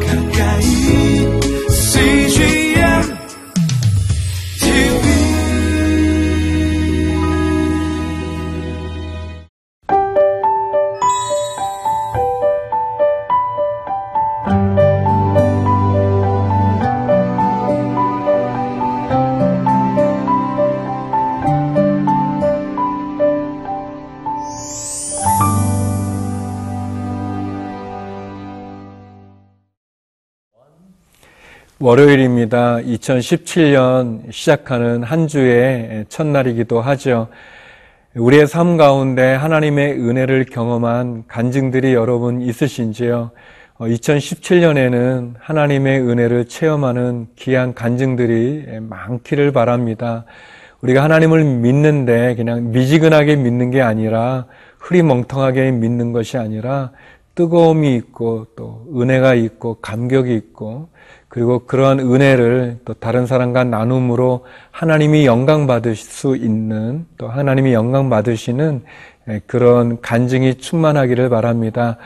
가까 월요일입니다. 2017년 시작하는 한 주의 첫날이기도 하죠. 우리의 삶 가운데 하나님의 은혜를 경험한 간증들이 여러분 있으신지요? 2017년에는 하나님의 은혜를 체험하는 귀한 간증들이 많기를 바랍니다. 우리가 하나님을 믿는데 그냥 미지근하게 믿는 게 아니라 흐리멍텅하게 믿는 것이 아니라 뜨거움이 있고 또 은혜가 있고 감격이 있고 그리고 그러한 은혜를 또 다른 사람과 나눔으로 하나님이 영광 받을 수 있는 또 하나님이 영광 받으시는 그런 간증이 충만하기를 바랍니다.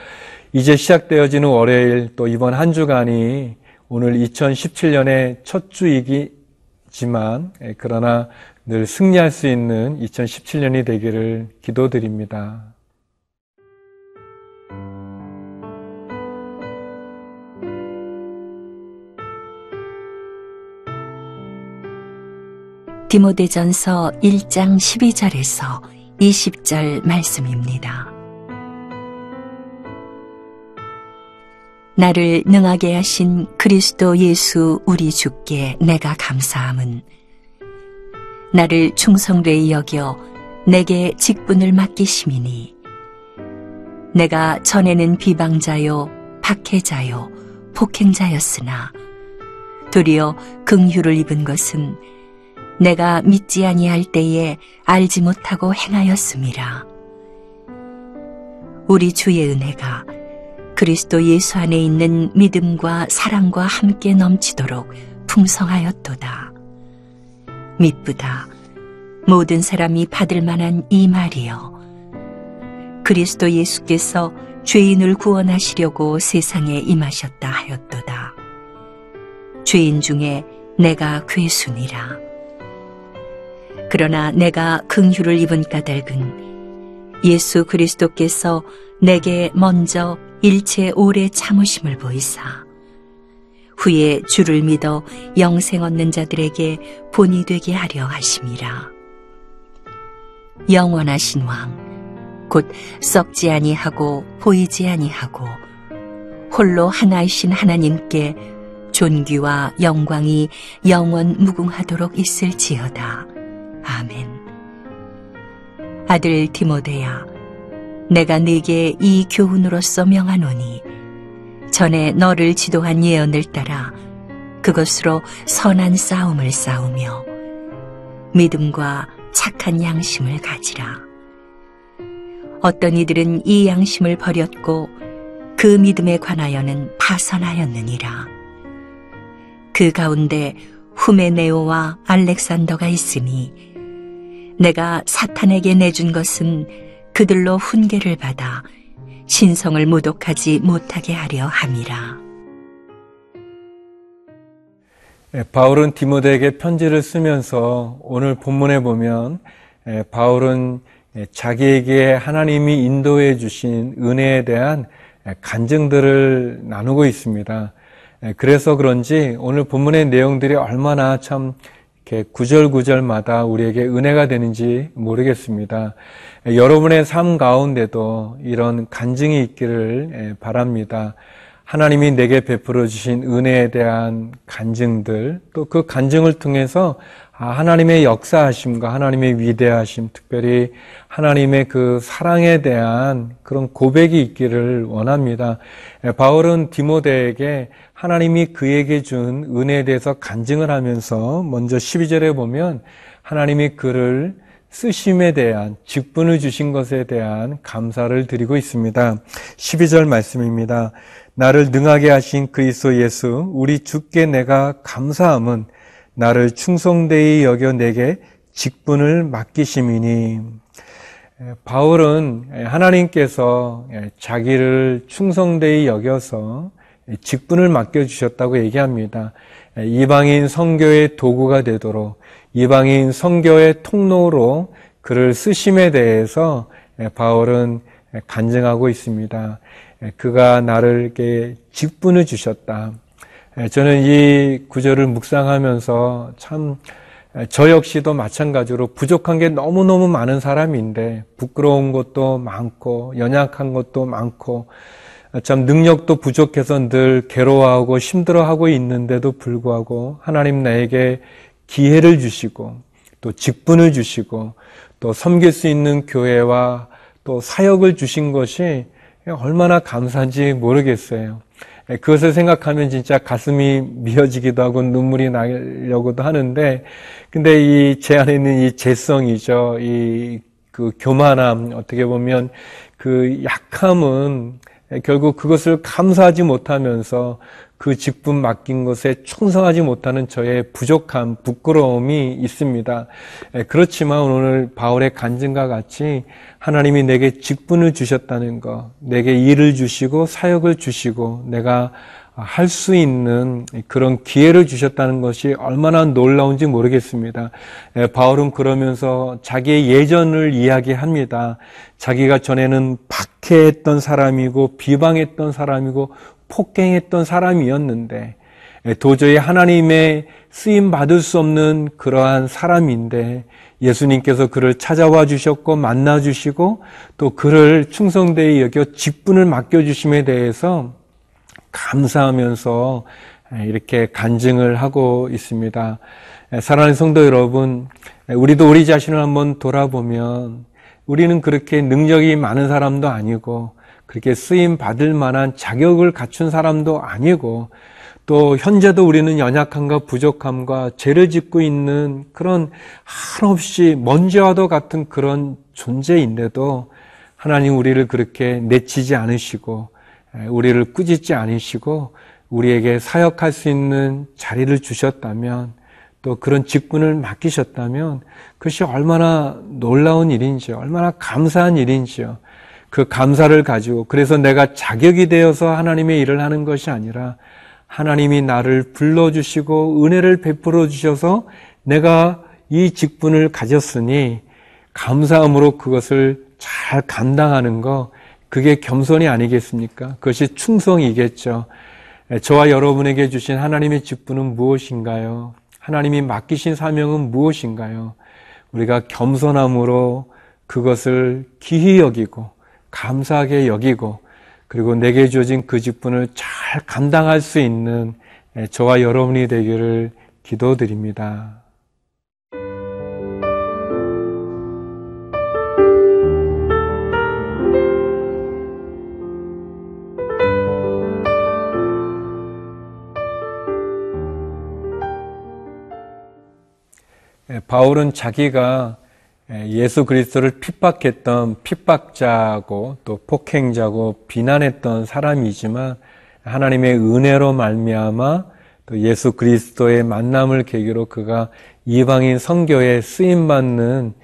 이제 시작되어지는 월요일 또 이번 한 주간이 오늘 2017년의 첫 주이기지만 그러나 늘 승리할 수 있는 2017년이 되기를 기도드립니다. 디모데전서 1장 12절에서 20절 말씀입니다. 나를 능하게 하신 그리스도 예수 우리 주께 내가 감사함은 나를 충성되이 여겨 내게 직분을 맡기심이니 내가 전에는 비방자요 박해자요 폭행자였으나 도리어 긍휼을 입은 것은 내가 믿지 아니할 때에 알지 못하고 행하였음이라. 우리 주의 은혜가 그리스도 예수 안에 있는 믿음과 사랑과 함께 넘치도록 풍성하였도다. 믿보다 모든 사람이 받을 만한 이 말이여. 그리스도 예수께서 죄인을 구원하시려고 세상에 임하셨다 하였도다. 죄인 중에 내가 괴순이라. 그러나 내가 긍휼을 입은 까닭은 예수 그리스도께서 내게 먼저 일체 오래 참으심을 보이사 후에 주를 믿어 영생 얻는 자들에게 본이 되게 하려 하심이라 영원하신 왕 곧 썩지 아니하고 보이지 아니하고 홀로 하나이신 하나님께 존귀와 영광이 영원 무궁하도록 있을지어다. 아멘. 아들 디모데야, 내가 네게 이 교훈으로서 명하노니 전에 너를 지도한 예언을 따라 그것으로 선한 싸움을 싸우며 믿음과 착한 양심을 가지라. 어떤 이들은 이 양심을 버렸고 그 믿음에 관하여는 파선하였느니라. 그 가운데 후메네오와 알렉산더가 있으니 내가 사탄에게 내준 것은 그들로 훈계를 받아 신성을 모독하지 못하게 하려 함이라. 예, 바울은 디모데에게 편지를 쓰면서 오늘 본문에 보면 예, 바울은 예, 자기에게 하나님이 인도해 주신 은혜에 대한 간증들을 나누고 있습니다. 그래서 그런지 오늘 본문의 내용들이 얼마나 참 이렇게 구절구절마다 우리에게 은혜가 되는지 모르겠습니다. 여러분의 삶 가운데도 이런 간증이 있기를 바랍니다. 하나님이 내게 베풀어 주신 은혜에 대한 간증들, 또 그 간증을 통해서 아, 하나님의 역사하심과 하나님의 위대하심, 특별히 하나님의 그 사랑에 대한 그런 고백이 있기를 원합니다. 바울은 디모데에게 하나님이 그에게 준 은혜에 대해서 간증을 하면서 먼저 12절에 보면 하나님이 그를 쓰심에 대한 직분을 주신 것에 대한 감사를 드리고 있습니다. 12절 말씀입니다. 나를 능하게 하신 그리스도 예수 우리 주께 내가 감사함은 나를 충성되이 여겨 내게 직분을 맡기심이니 바울은 하나님께서 자기를 충성되이 여겨서 직분을 맡겨주셨다고 얘기합니다. 이방인 선교의 도구가 되도록 이방인 선교의 통로로 그를 쓰심에 대해서 바울은 간증하고 있습니다. 그가 나를 직분을 주셨다. 저는 이 구절을 묵상하면서 참 저 역시도 마찬가지로 부족한 게 너무너무 많은 사람인데 부끄러운 것도 많고 연약한 것도 많고 참 능력도 부족해서 늘 괴로워하고 힘들어하고 있는데도 불구하고 하나님 나에게 기회를 주시고 또 직분을 주시고 또 섬길 수 있는 교회와 또 사역을 주신 것이 얼마나 감사한지 모르겠어요. 그것을 생각하면 진짜 가슴이 미어지기도 하고 눈물이 나려고도 하는데, 근데 이 제 안에 있는 이 재성이죠. 이 그 교만함, 어떻게 보면 그 약함은 결국 그것을 감사하지 못하면서 그 직분 맡긴 것에 충성하지 못하는 저의 부족함, 부끄러움이 있습니다. 그렇지만 오늘 바울의 간증과 같이 하나님이 내게 직분을 주셨다는 것, 내게 일을 주시고 사역을 주시고 내가 할 수 있는 그런 기회를 주셨다는 것이 얼마나 놀라운지 모르겠습니다. 바울은 그러면서 자기의 예전을 이야기합니다. 자기가 전에는 박해했던 사람이고 비방했던 사람이고 폭행했던 사람이었는데 도저히 하나님의 쓰임 받을 수 없는 그러한 사람인데 예수님께서 그를 찾아와 주셨고 만나 주시고 또 그를 충성되이 여겨 직분을 맡겨 주심에 대해서 감사하면서 이렇게 간증을 하고 있습니다. 사랑하는 성도 여러분, 우리도 우리 자신을 한번 돌아보면 우리는 그렇게 능력이 많은 사람도 아니고 그렇게 쓰임 받을 만한 자격을 갖춘 사람도 아니고 또 현재도 우리는 연약함과 부족함과 죄를 짓고 있는 그런 한없이 먼지와도 같은 그런 존재인데도 하나님 우리를 그렇게 내치지 않으시고 우리를 꾸짖지 않으시고 우리에게 사역할 수 있는 자리를 주셨다면 또 그런 직분을 맡기셨다면 그것이 얼마나 놀라운 일인지요. 얼마나 감사한 일인지요. 그 감사를 가지고 그래서 내가 자격이 되어서 하나님의 일을 하는 것이 아니라 하나님이 나를 불러주시고 은혜를 베풀어 주셔서 내가 이 직분을 가졌으니 감사함으로 그것을 잘 감당하는 거 그게 겸손이 아니겠습니까? 그것이 충성이겠죠. 저와 여러분에게 주신 하나님의 직분은 무엇인가요? 하나님이 맡기신 사명은 무엇인가요? 우리가 겸손함으로 그것을 기히 여기고 감사하게 여기고 그리고 내게 주어진 그 직분을 잘 감당할 수 있는 저와 여러분이 되기를 기도드립니다. 바울은 자기가 예수 그리스도를 핍박했던 핍박자고 또 폭행자고 비난했던 사람이지만 하나님의 은혜로 말미암아 또 예수 그리스도의 만남을 계기로 그가 이방인 선교에 쓰임 받는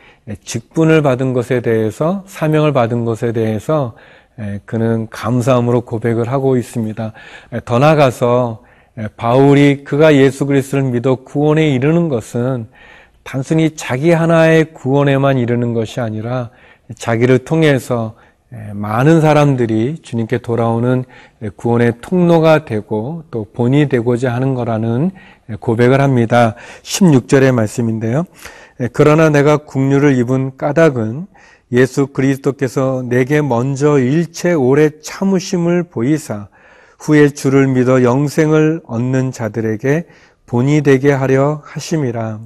직분을 받은 것에 대해서 사명을 받은 것에 대해서 그는 감사함으로 고백을 하고 있습니다. 더 나아가서 바울이 그가 예수 그리스도를 믿어 구원에 이르는 것은 단순히 자기 하나의 구원에만 이르는 것이 아니라 자기를 통해서 많은 사람들이 주님께 돌아오는 구원의 통로가 되고 또 본이 되고자 하는 거라는 고백을 합니다. 16절의 말씀인데요. 그러나 내가 국류를 입은 까닭은 예수 그리스도께서 내게 먼저 일체 오래 참으심을 보이사 후에 주를 믿어 영생을 얻는 자들에게 본이 되게 하려 하심이라.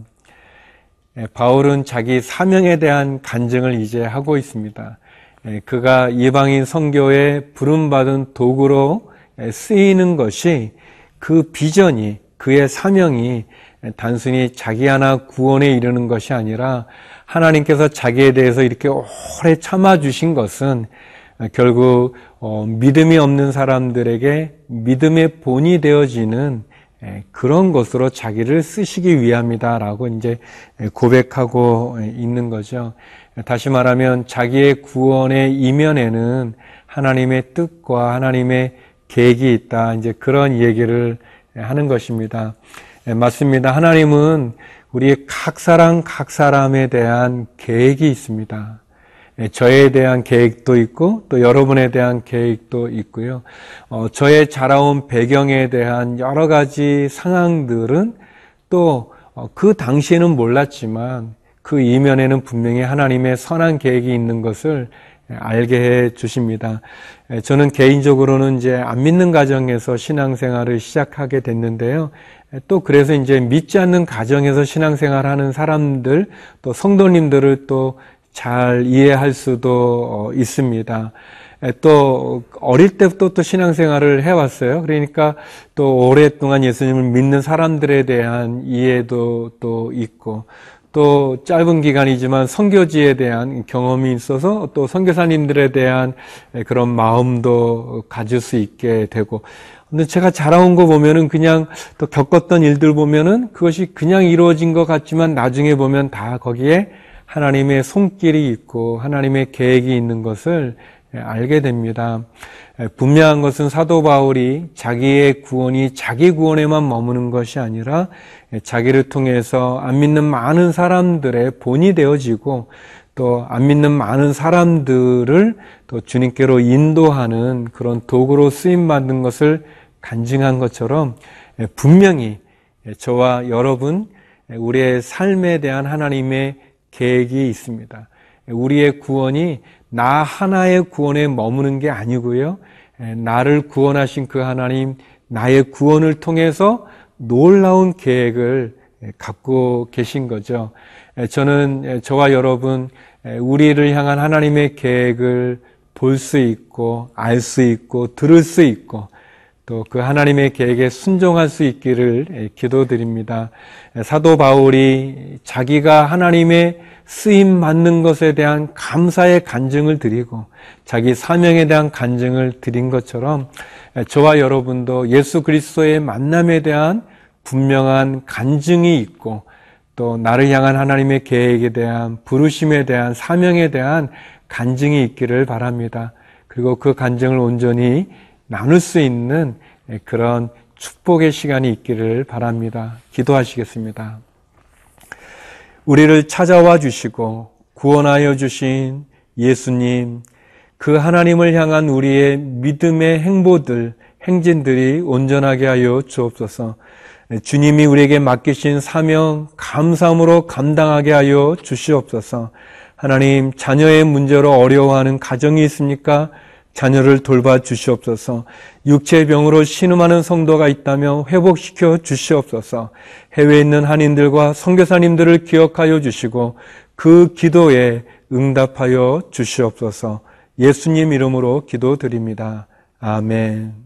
예, 바울은 자기 사명에 대한 간증을 이제 하고 있습니다. 예, 그가 이방인 성교에 부름받은 도구로 예, 쓰이는 것이 그 비전이 그의 사명이 단순히 자기 하나 구원에 이르는 것이 아니라 하나님께서 자기에 대해서 이렇게 오래 참아주신 것은 결국 어, 믿음이 없는 사람들에게 믿음의 본이 되어지는 예, 그런 것으로 자기를 쓰시기 위함이다라고 이제 고백하고 있는 거죠. 다시 말하면 자기의 구원의 이면에는 하나님의 뜻과 하나님의 계획이 있다. 이제 그런 얘기를 하는 것입니다. 예, 맞습니다. 하나님은 우리의 각 사람 각 사람에 대한 계획이 있습니다. 예, 저에 대한 계획도 있고 또 여러분에 대한 계획도 있고요. 어, 저의 자라온 배경에 대한 여러 가지 상황들은 또그 당시에는 몰랐지만 그 이면에는 분명히 하나님의 선한 계획이 있는 것을 알게 해 주십니다. 예, 저는 개인적으로는 이제 안 믿는 가정에서 신앙생활을 시작하게 됐는데요. 예, 또 그래서 이제 믿지 않는 가정에서 신앙생활 하는 사람들, 또 성도님들을 또 잘 이해할 수도 어, 있습니다. 예, 또 어릴 때부터 또 신앙생활을 해왔어요. 그러니까 또 오랫동안 예수님을 믿는 사람들에 대한 이해도 또 있고 또 짧은 기간이지만 선교지에 대한 경험이 있어서 또 선교사님들에 대한 그런 마음도 가질 수 있게 되고 근데 제가 자라온 거 보면은 그냥 또 겪었던 일들 보면은 그것이 그냥 이루어진 것 같지만 나중에 보면 다 거기에 하나님의 손길이 있고 하나님의 계획이 있는 것을 알게 됩니다. 분명한 것은 사도 바울이 자기의 구원이 자기 구원에만 머무는 것이 아니라 자기를 통해서 안 믿는 많은 사람들의 본이 되어지고 또 안 믿는 많은 사람들을 또 주님께로 인도하는 그런 도구로 쓰임 받는 것을 간증한 것처럼 분명히 저와 여러분 우리의 삶에 대한 하나님의 계획이 있습니다. 우리의 구원이 나 하나의 구원에 머무는 게 아니고요. 나를 구원하신 그 하나님, 나의 구원을 통해서 놀라운 계획을 갖고 계신 거죠. 저는 저와 여러분, 우리를 향한 하나님의 계획을 볼 수 있고, 알 수 있고, 들을 수 있고, 또 그 하나님의 계획에 순종할 수 있기를 기도드립니다. 사도 바울이 자기가 하나님의 쓰임 받는 것에 대한 감사의 간증을 드리고 자기 사명에 대한 간증을 드린 것처럼 저와 여러분도 예수 그리스도의 만남에 대한 분명한 간증이 있고 또 나를 향한 하나님의 계획에 대한 부르심에 대한 사명에 대한 간증이 있기를 바랍니다. 그리고 그 간증을 온전히 나눌 수 있는 그런 축복의 시간이 있기를 바랍니다. 기도하시겠습니다. 우리를 찾아와 주시고 구원하여 주신 예수님, 그 하나님을 향한 우리의 믿음의 행보들, 행진들이 온전하게 하여 주옵소서. 주님이 우리에게 맡기신 사명 감사함으로 감당하게 하여 주시옵소서. 하나님, 자녀의 문제로 어려워하는 가정이 있습니까? 자녀를 돌봐 주시옵소서. 육체의 병으로 신음하는 성도가 있다면 회복시켜 주시옵소서. 해외에 있는 한인들과 선교사님들을 기억하여 주시고 그 기도에 응답하여 주시옵소서. 예수님 이름으로 기도드립니다. 아멘.